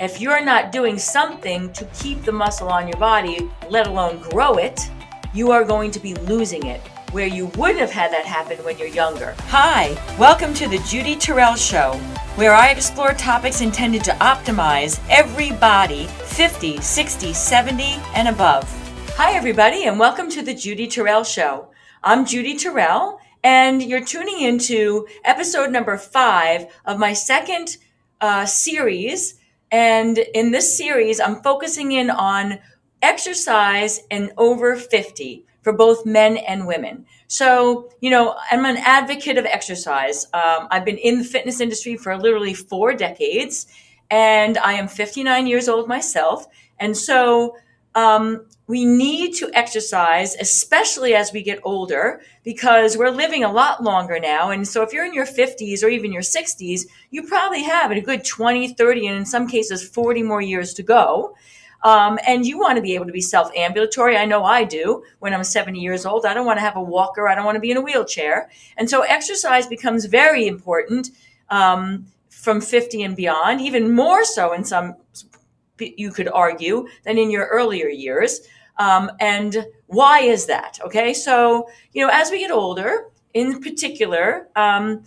if you're not doing something to keep the muscle on your body, let alone grow it, you are going to be losing it where you wouldn't have had that happen when you're younger. Hi, welcome to the Judy Torel Show, where I explore topics intended to optimize every body 50, 60, 70, and above. Hi, everybody, and welcome to the Judy Torel Show. I'm Judy Torel, and you're tuning into episode number five of my second uh, series. And in this series, I'm focusing in on exercise and over 50 for both men and women. So, you know, I'm an advocate of exercise. Um, I've been in the fitness industry for literally four decades, and I am 59 years old myself. And so, um, we need to exercise, especially as we get older, because we're living a lot longer now. And so if you're in your 50s or even your 60s, you probably have a good 20, 30, and in some cases 40 more years to go. Um, and you want to be able to be self ambulatory. I know I do when I'm 70 years old. I don't want to have a walker. I don't want to be in a wheelchair. And so exercise becomes very important um, from 50 and beyond, even more so in some, you could argue, than in your earlier years. Um, and why is that? Okay. So, you know, as we get older, in particular, um,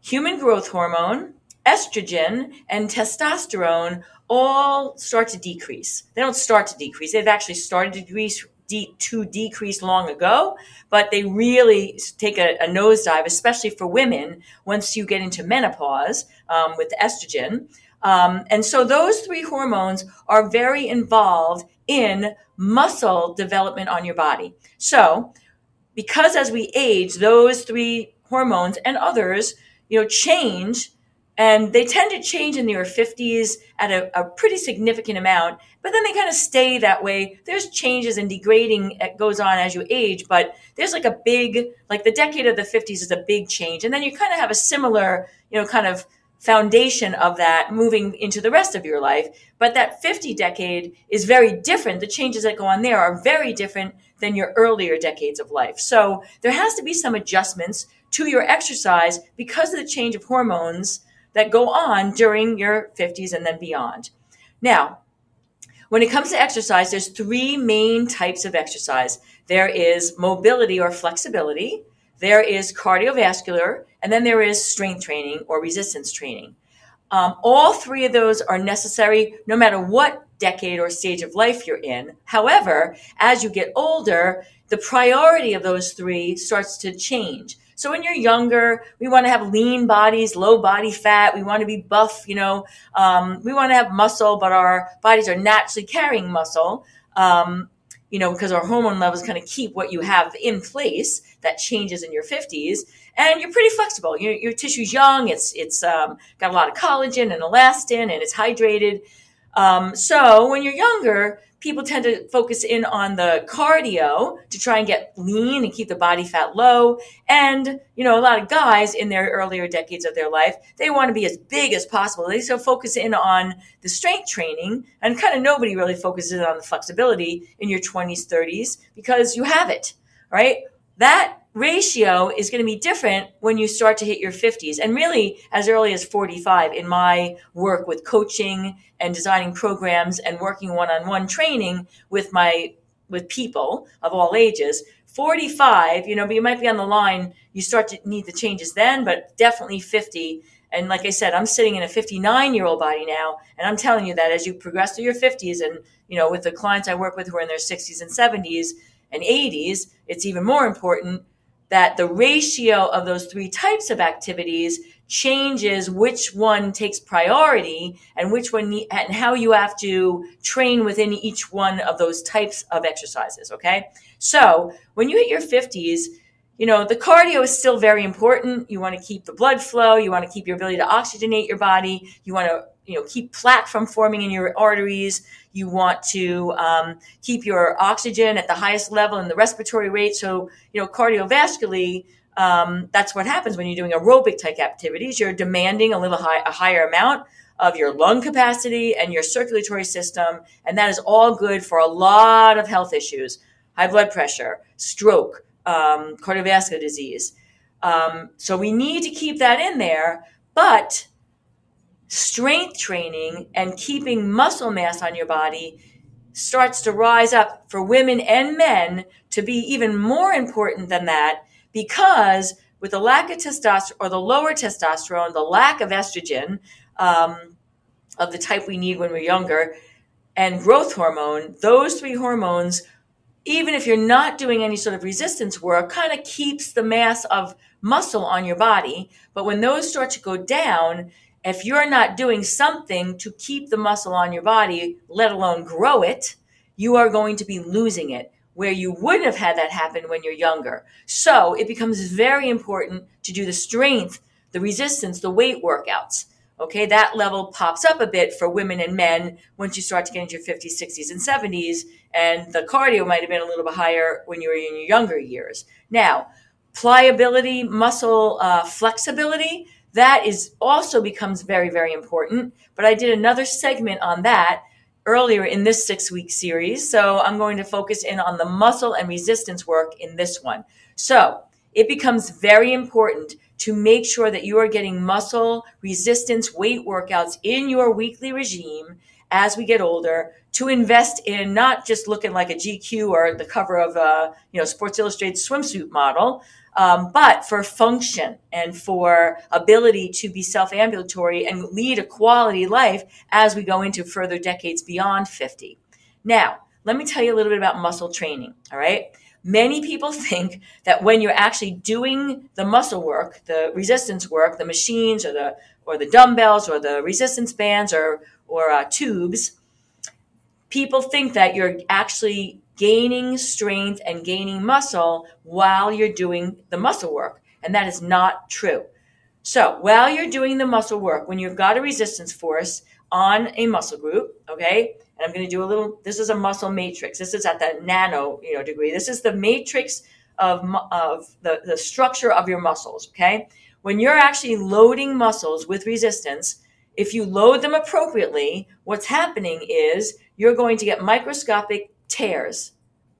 human growth hormone, estrogen, and testosterone all start to decrease. They don't start to decrease. They've actually started to decrease, de- to decrease long ago, but they really take a, a nosedive, especially for women once you get into menopause um, with estrogen. Um, and so those three hormones are very involved in muscle development on your body. So because as we age, those three hormones and others, you know, change and they tend to change in your 50s at a, a, pretty significant amount but then they kind of stay that way there's changes and degrading that goes on as you age but there's like a big like the decade of the 50s is a big change and then you kind of have a similar you know kind of foundation of that moving into the rest of your life but that 50 decade is very different the changes that go on there are very different than your earlier decades of life so there has to be some adjustments to your exercise because of the change of hormones that go on during your 50s and then beyond. Now, when it comes to exercise, there's three main types of exercise. There is mobility or flexibility, there is cardiovascular, and then there is strength training or resistance training. Um, all three of those are necessary no matter what decade or stage of life you're in. However, as you get older, the priority of those three starts to change. So when you're younger, we want to have lean bodies, low body fat. We want to be buff, you know. Um, we want to have muscle, but our bodies are naturally carrying muscle. Um, you know, because our hormone levels kind of keep what you have in place that changes in your 50s. And you're pretty flexible. Your, your tissue's young. It's, it's um, got a lot of collagen and elastin and it's hydrated. Um, so when you're younger, people tend to focus in on the cardio to try and get lean and keep the body fat low. And, you know, a lot of guys in their earlier decades of their life, they want to be as big as possible. They so focus in on the strength training and kind of nobody really focuses on the flexibility in your 20s, 30s because you have it, right? That ratio is going to be different when you start to hit your 50s and really as early as 45 in my work with coaching and designing programs and working one-on-one training with my with people of all ages 45 you know but you might be on the line you start to need the changes then but definitely 50 and like i said i'm sitting in a 59 year old body now and i'm telling you that as you progress through your 50s and you know with the clients i work with who are in their 60s and 70s and 80s it's even more important that the ratio of those three types of activities changes which one takes priority and which one and how you have to train within each one of those types of exercises okay? So when you hit your 50s you know the cardio is still very important. You want to keep the blood flow. You want to keep your ability to oxygenate your body. You want to you know keep plaque from forming in your arteries you want to um, keep your oxygen at the highest level and the respiratory rate. So you know cardiovascularly um, that's what happens when you're doing aerobic type activities. You're demanding a little high, a higher amount of your lung capacity and your circulatory system and that is all good for a lot of health issues. High blood pressure stroke um, cardiovascular disease. Um, so we need to keep that in there but strength training and keeping muscle mass on your body starts to rise up for women and men to be even more important than that because with the lack of testosterone or the lower testosterone, the lack of estrogen um, of the type we need when we're younger, and growth hormone, those three hormones, even if you're not doing any sort of resistance work, kind of keeps the mass of muscle on your body. But when those start to go down, if you're not doing something to keep the muscle on your body, let alone grow it, you are going to be losing it where you wouldn't have had that happen when you're younger. So it becomes very important to do the strength, the resistance, the weight workouts. Okay, that level pops up a bit for women and men once you start to get into your 50s, 60s, and 70s. And the cardio might have been a little bit higher when you were in your younger years. Now, pliability, muscle uh, flexibility, that is also becomes very, very important. But I did another segment on that earlier in this six week series. So I'm going to focus in on the muscle and resistance work in this one. So it becomes very important to make sure that you are getting muscle resistance weight workouts in your weekly regime as we get older to invest in not just looking like a GQ or the cover of a you know Sports Illustrated swimsuit model, um, but for function and for ability to be self-ambulatory and lead a quality life as we go into further decades beyond 50. Now, let me tell you a little bit about muscle training. All right. Many people think that when you're actually doing the muscle work, the resistance work, the machines or the or the dumbbells or the resistance bands or or uh, tubes, people think that you're actually gaining strength and gaining muscle while you're doing the muscle work. And that is not true. So while you're doing the muscle work, when you've got a resistance force on a muscle group, okay, and I'm going to do a little, this is a muscle matrix. This is at the nano, you know, degree. This is the matrix of, of the, the structure of your muscles, okay? When you're actually loading muscles with resistance, if you load them appropriately, what's happening is you're going to get microscopic tears,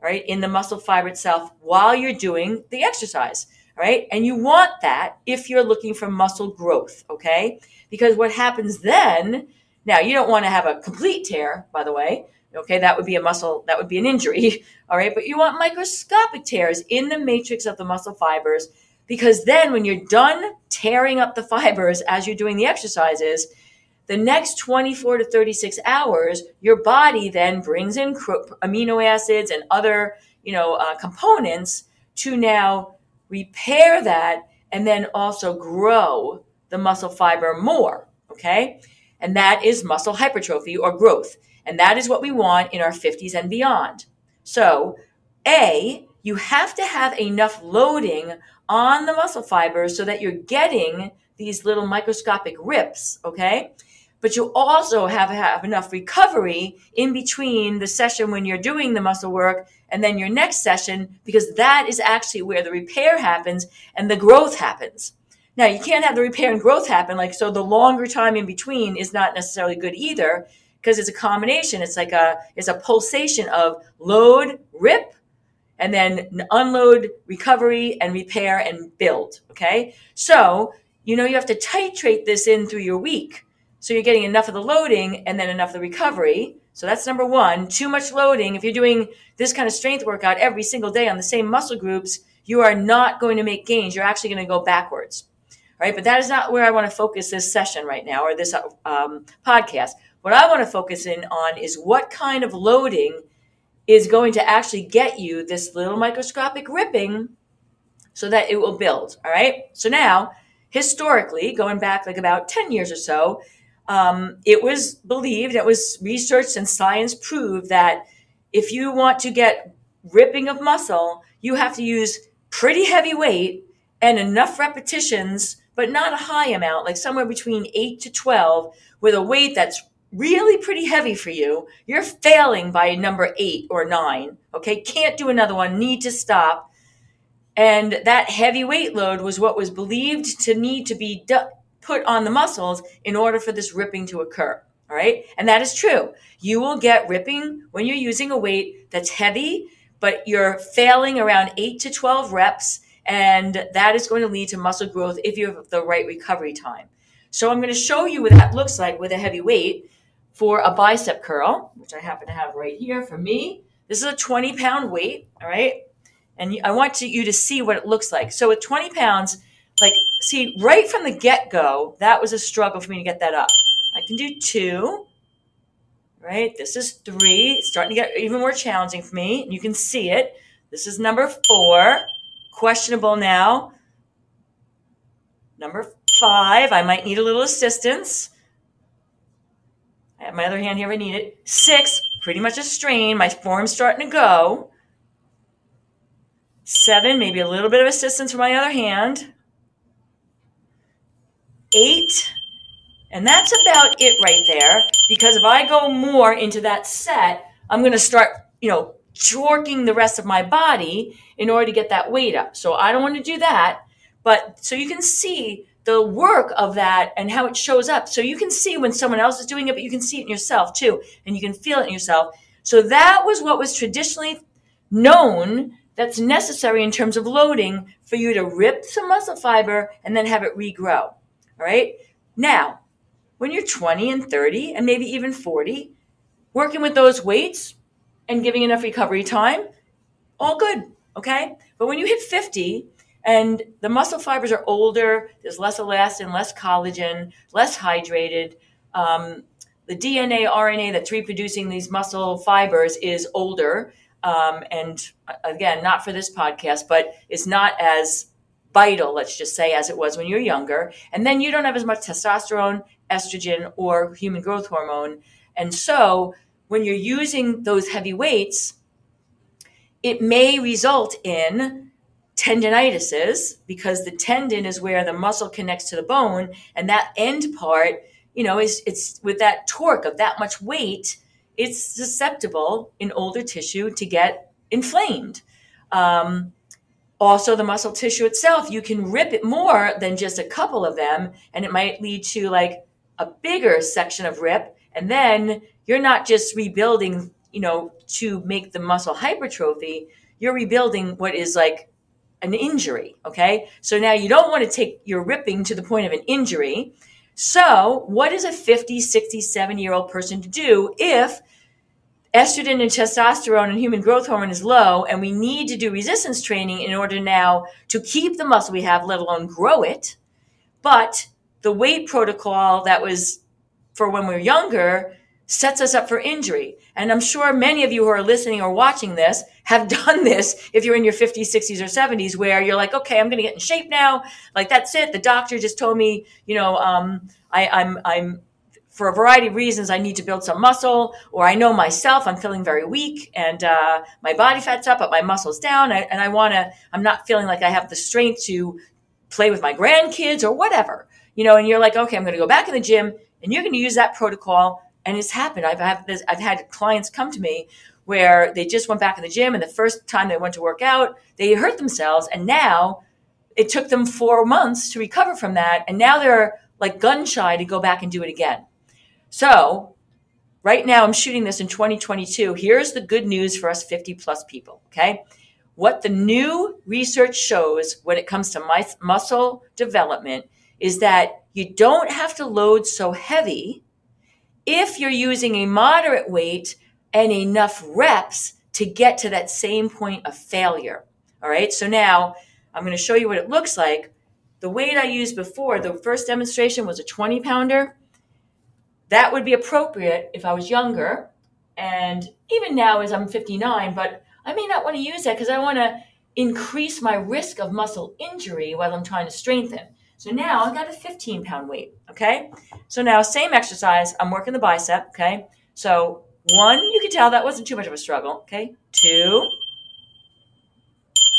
right, in the muscle fiber itself while you're doing the exercise, right? And you want that if you're looking for muscle growth, okay? Because what happens then, now you don't want to have a complete tear, by the way. Okay, that would be a muscle, that would be an injury. All right, but you want microscopic tears in the matrix of the muscle fibers because then when you're done tearing up the fibers as you're doing the exercises, the next 24 to 36 hours, your body then brings in amino acids and other, you know, uh, components to now repair that and then also grow the muscle fiber more. Okay. And that is muscle hypertrophy or growth. And that is what we want in our 50s and beyond. So, A, you have to have enough loading on the muscle fibers so that you're getting these little microscopic rips. Okay but you also have have enough recovery in between the session when you're doing the muscle work and then your next session because that is actually where the repair happens and the growth happens. Now you can't have the repair and growth happen like so the longer time in between is not necessarily good either because it's a combination. It's like a it's a pulsation of load, rip, and then unload, recovery, and repair and build. Okay, so you know you have to titrate this in through your week. So you're getting enough of the loading and then enough of the recovery. So that's number one. Too much loading. If you're doing this kind of strength workout every single day on the same muscle groups, you are not going to make gains. You're actually going to go backwards. Right. But that is not where I want to focus this session right now or this um, podcast. What I want to focus in on is what kind of loading is going to actually get you this little microscopic ripping so that it will build. All right. So now, historically, going back like about 10 years or so, um, it was believed, it was researched and science proved that if you want to get ripping of muscle, you have to use pretty heavy weight and enough repetitions, but not a high amount, like somewhere between 8 to 12, with a weight that's really pretty heavy for you. You're failing by number 8 or 9, okay? Can't do another one, need to stop. And that heavy weight load was what was believed to need to be done put on the muscles in order for this ripping to occur. All right. And that is true. You will get ripping when you're using a weight that's heavy, but you're failing around eight to 12 reps. And that is going to lead to muscle growth if you have the right recovery time. So I'm going to show you what that looks like with a heavy weight for a bicep curl, which I happen to have right here for me. This is a 20 pound weight, all right? And I want you to see what it looks like. So with 20 pounds, like, see, right from the get go, that was a struggle for me to get that up. I can do two, right? This is three, it's starting to get even more challenging for me. You can see it. This is number four, questionable now. Number five, I might need a little assistance. I have my other hand here if I need it. Six, pretty much a strain. My form's starting to go. Seven, maybe a little bit of assistance from my other hand. Eight, and that's about it right there. Because if I go more into that set, I'm going to start, you know, jorking the rest of my body in order to get that weight up. So I don't want to do that. But so you can see the work of that and how it shows up. So you can see when someone else is doing it, but you can see it in yourself too, and you can feel it in yourself. So that was what was traditionally known that's necessary in terms of loading for you to rip some muscle fiber and then have it regrow. All right. Now, when you're 20 and 30 and maybe even 40, working with those weights and giving enough recovery time, all good. Okay. But when you hit 50, and the muscle fibers are older, there's less elastin, less collagen, less hydrated. Um, the DNA, RNA that's reproducing these muscle fibers is older. Um, and again, not for this podcast, but it's not as vital, let's just say, as it was when you're younger. And then you don't have as much testosterone, estrogen, or human growth hormone. And so when you're using those heavy weights, it may result in tendinitis because the tendon is where the muscle connects to the bone and that end part you know is it's with that torque of that much weight it's susceptible in older tissue to get inflamed um, also the muscle tissue itself you can rip it more than just a couple of them and it might lead to like a bigger section of rip and then you're not just rebuilding you know to make the muscle hypertrophy you're rebuilding what is like an injury. Okay. So now you don't want to take your ripping to the point of an injury. So, what is a 50, 60, 70 year old person to do if estrogen and testosterone and human growth hormone is low and we need to do resistance training in order now to keep the muscle we have, let alone grow it? But the weight protocol that was for when we we're younger sets us up for injury. And I'm sure many of you who are listening or watching this have done this if you're in your 50s, 60s, or 70s, where you're like, okay, I'm going to get in shape now. Like, that's it. The doctor just told me, you know, um, I, I'm, I'm, for a variety of reasons, I need to build some muscle, or I know myself, I'm feeling very weak and uh, my body fat's up, but my muscle's down. And I want to, I'm not feeling like I have the strength to play with my grandkids or whatever, you know, and you're like, okay, I'm going to go back in the gym and you're going to use that protocol and it's happened. I've this, I've had clients come to me where they just went back in the gym, and the first time they went to work out, they hurt themselves, and now it took them four months to recover from that, and now they're like gun shy to go back and do it again. So right now I'm shooting this in 2022. Here's the good news for us 50 plus people. Okay. What the new research shows when it comes to muscle development is that you don't have to load so heavy if you're using a moderate weight and enough reps to get to that same point of failure. All right. So now I'm going to show you what it looks like. The weight I used before, the first demonstration was a 20 pounder. That would be appropriate if I was younger. And even now, as I'm 59, but I may not want to use that because I want to increase my risk of muscle injury while I'm trying to strengthen. So now I've got a 15 pound weight. Okay. So now same exercise. I'm working the bicep. Okay. So one, you can tell that wasn't too much of a struggle. Okay. Two,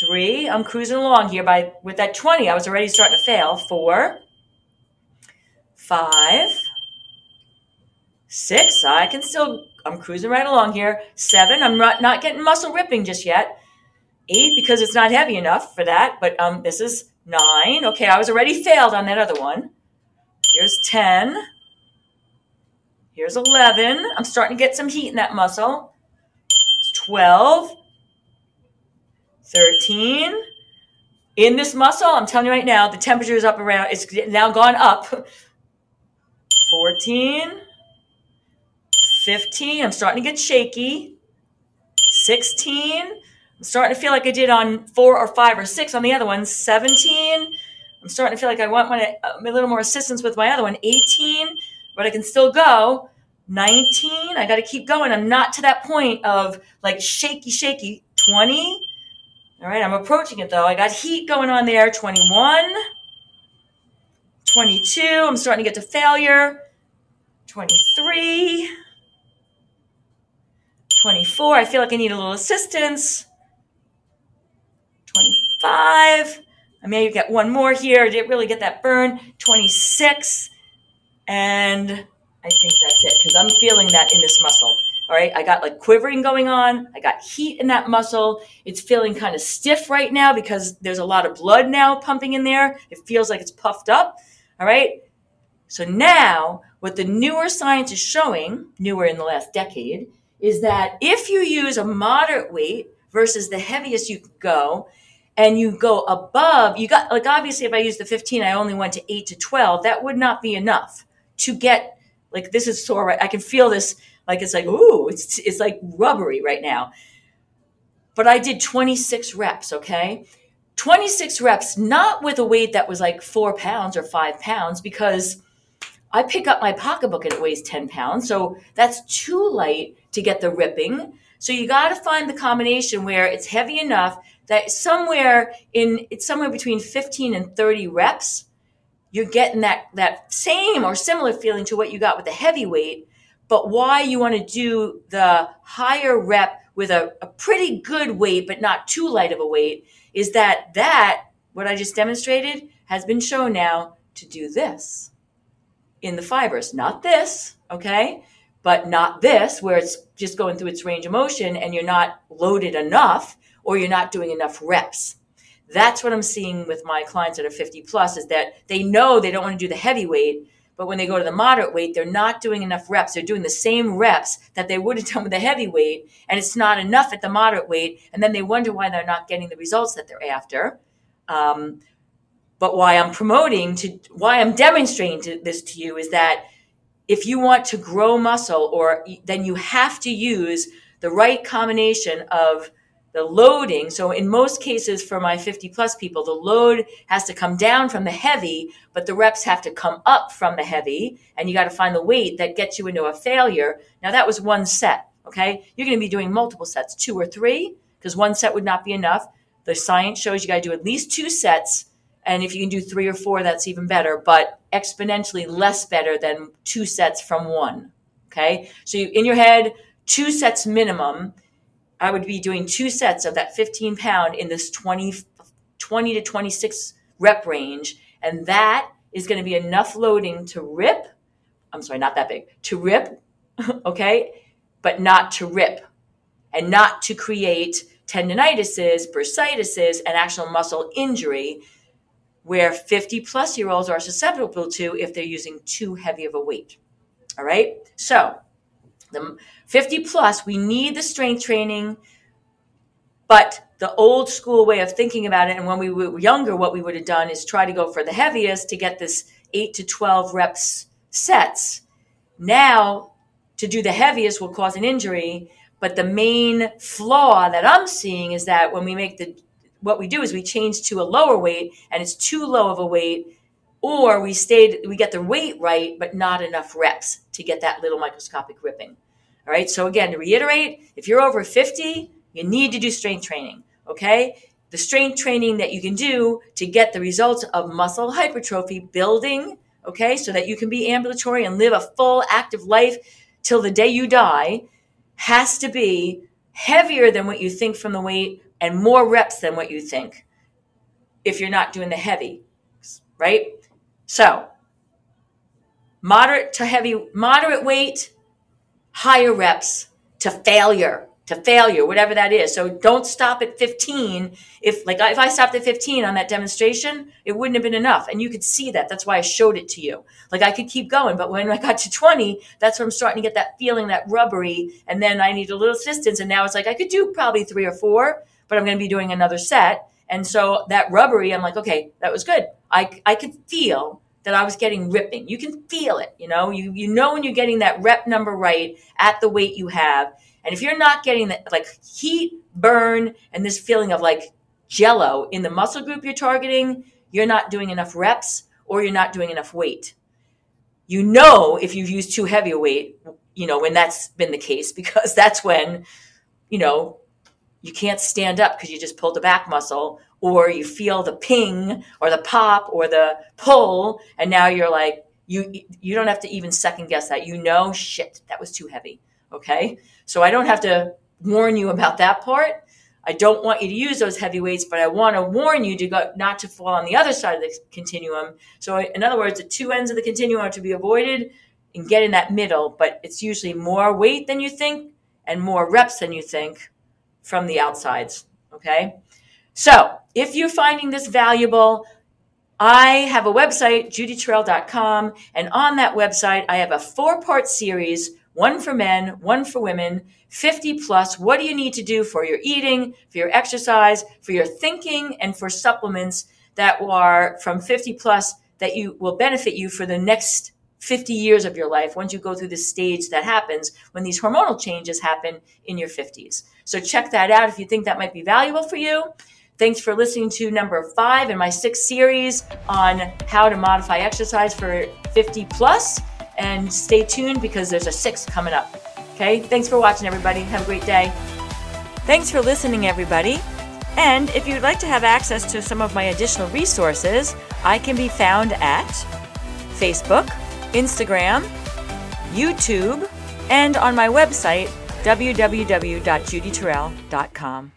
three. I'm cruising along here by with that 20. I was already starting to fail. Four, five, six. I can still, I'm cruising right along here. Seven. I'm not, not getting muscle ripping just yet. Eight, because it's not heavy enough for that. But um, this is nine. Okay, I was already failed on that other one. Here's 10. Here's 11. I'm starting to get some heat in that muscle. 12. 13. In this muscle, I'm telling you right now, the temperature is up around, it's now gone up. 14, 15. I'm starting to get shaky. 16. I'm starting to feel like I did on four or five or six on the other one. 17. I'm starting to feel like I want my, a little more assistance with my other one. 18, but I can still go. 19, I got to keep going. I'm not to that point of like shaky, shaky. 20. All right, I'm approaching it though. I got heat going on there. 21. 22. I'm starting to get to failure. 23. 24. I feel like I need a little assistance. 25. I may get one more here. I didn't really get that burn. 26. And I think that's it because I'm feeling that in this muscle. All right. I got like quivering going on. I got heat in that muscle. It's feeling kind of stiff right now because there's a lot of blood now pumping in there. It feels like it's puffed up. All right. So now what the newer science is showing, newer in the last decade, is that if you use a moderate weight versus the heaviest you go, and you go above, you got like obviously if I use the 15, I only went to 8 to 12, that would not be enough to get like this is sore right. I can feel this like it's like, ooh, it's it's like rubbery right now. But I did 26 reps, okay? 26 reps, not with a weight that was like four pounds or five pounds, because I pick up my pocketbook and it weighs 10 pounds. So that's too light to get the ripping. So you got to find the combination where it's heavy enough that somewhere in it's somewhere between 15 and 30 reps, you're getting that that same or similar feeling to what you got with the heavyweight. But why you want to do the higher rep with a, a pretty good weight, but not too light of a weight, is that that, what I just demonstrated, has been shown now to do this in the fibers. Not this, okay? But not this, where it's just going through its range of motion and you're not loaded enough or you're not doing enough reps. That's what I'm seeing with my clients that are 50 plus is that they know they don't want to do the heavy weight, but when they go to the moderate weight, they're not doing enough reps. They're doing the same reps that they would have done with the heavy weight, and it's not enough at the moderate weight. And then they wonder why they're not getting the results that they're after. Um, but why I'm promoting to, why I'm demonstrating to this to you is that if you want to grow muscle, or then you have to use the right combination of the loading. So in most cases for my 50 plus people, the load has to come down from the heavy, but the reps have to come up from the heavy. And you got to find the weight that gets you into a failure. Now that was one set. Okay. You're going to be doing multiple sets, two or three, because one set would not be enough. The science shows you got to do at least two sets. And if you can do three or four, that's even better, but exponentially less better than two sets from one. Okay. So you, in your head, two sets minimum I would be doing two sets of that 15 pound in this 20, 20 to 26 rep range. And that is going to be enough loading to rip. I'm sorry, not that big, to rip, okay, but not to rip and not to create tendinitises, bursitis, and actual muscle injury where 50 plus year olds are susceptible to if they're using too heavy of a weight. All right. So the 50 plus, we need the strength training, but the old school way of thinking about it, and when we were younger, what we would have done is try to go for the heaviest to get this 8 to 12 reps sets. Now, to do the heaviest will cause an injury, but the main flaw that I'm seeing is that when we make the what we do is we change to a lower weight and it's too low of a weight or we stayed we get the weight right but not enough reps to get that little microscopic ripping all right. So again, to reiterate, if you're over 50, you need to do strength training. Okay. The strength training that you can do to get the results of muscle hypertrophy building. Okay. So that you can be ambulatory and live a full active life till the day you die has to be heavier than what you think from the weight and more reps than what you think if you're not doing the heavy, right? So, moderate to heavy, moderate weight, higher reps to failure to failure whatever that is. So don't stop at 15 if like if i stopped at 15 on that demonstration it wouldn't have been enough. And you could see that. That's why i showed it to you. Like i could keep going but when i got to 20 that's where i'm starting to get that feeling that rubbery and then i need a little assistance and now it's like i could do probably three or four but i'm going to be doing another set and so that rubbery i'm like okay that was good i, I could feel that I was getting ripping. You can feel it, you know. You you know when you're getting that rep number right at the weight you have. And if you're not getting that like heat, burn, and this feeling of like jello in the muscle group you're targeting, you're not doing enough reps or you're not doing enough weight. You know if you've used too heavy a weight, you know, when that's been the case, because that's when, you know, you can't stand up because you just pulled a back muscle or you feel the ping or the pop or the pull and now you're like you you don't have to even second guess that. You know shit that was too heavy okay? So i don't have to warn you about that part. I don't want you to use those heavy weights but i want to warn you to go not to fall on the other side of the continuum. So in other words the two ends of the continuum are to be avoided and get in that middle but it's usually more weight than you think and more reps than you think from the outsides okay so if you're finding this valuable, I have a website, judytorel.com, and on that website, I have a four part series one for men, one for women, 50 plus. What do you need to do for your eating, for your exercise, for your thinking, and for supplements that are from 50 plus that you will benefit you for the next 50 years of your life once you go through the stage that happens when these hormonal changes happen in your 50s. So check that out if you think that might be valuable for you. Thanks for listening to number five in my sixth series on how to modify exercise for 50 plus. And stay tuned because there's a sixth coming up. Okay, thanks for watching, everybody. Have a great day. Thanks for listening, everybody. And if you'd like to have access to some of my additional resources, I can be found at Facebook, Instagram, YouTube, and on my website, www.judytorel.com.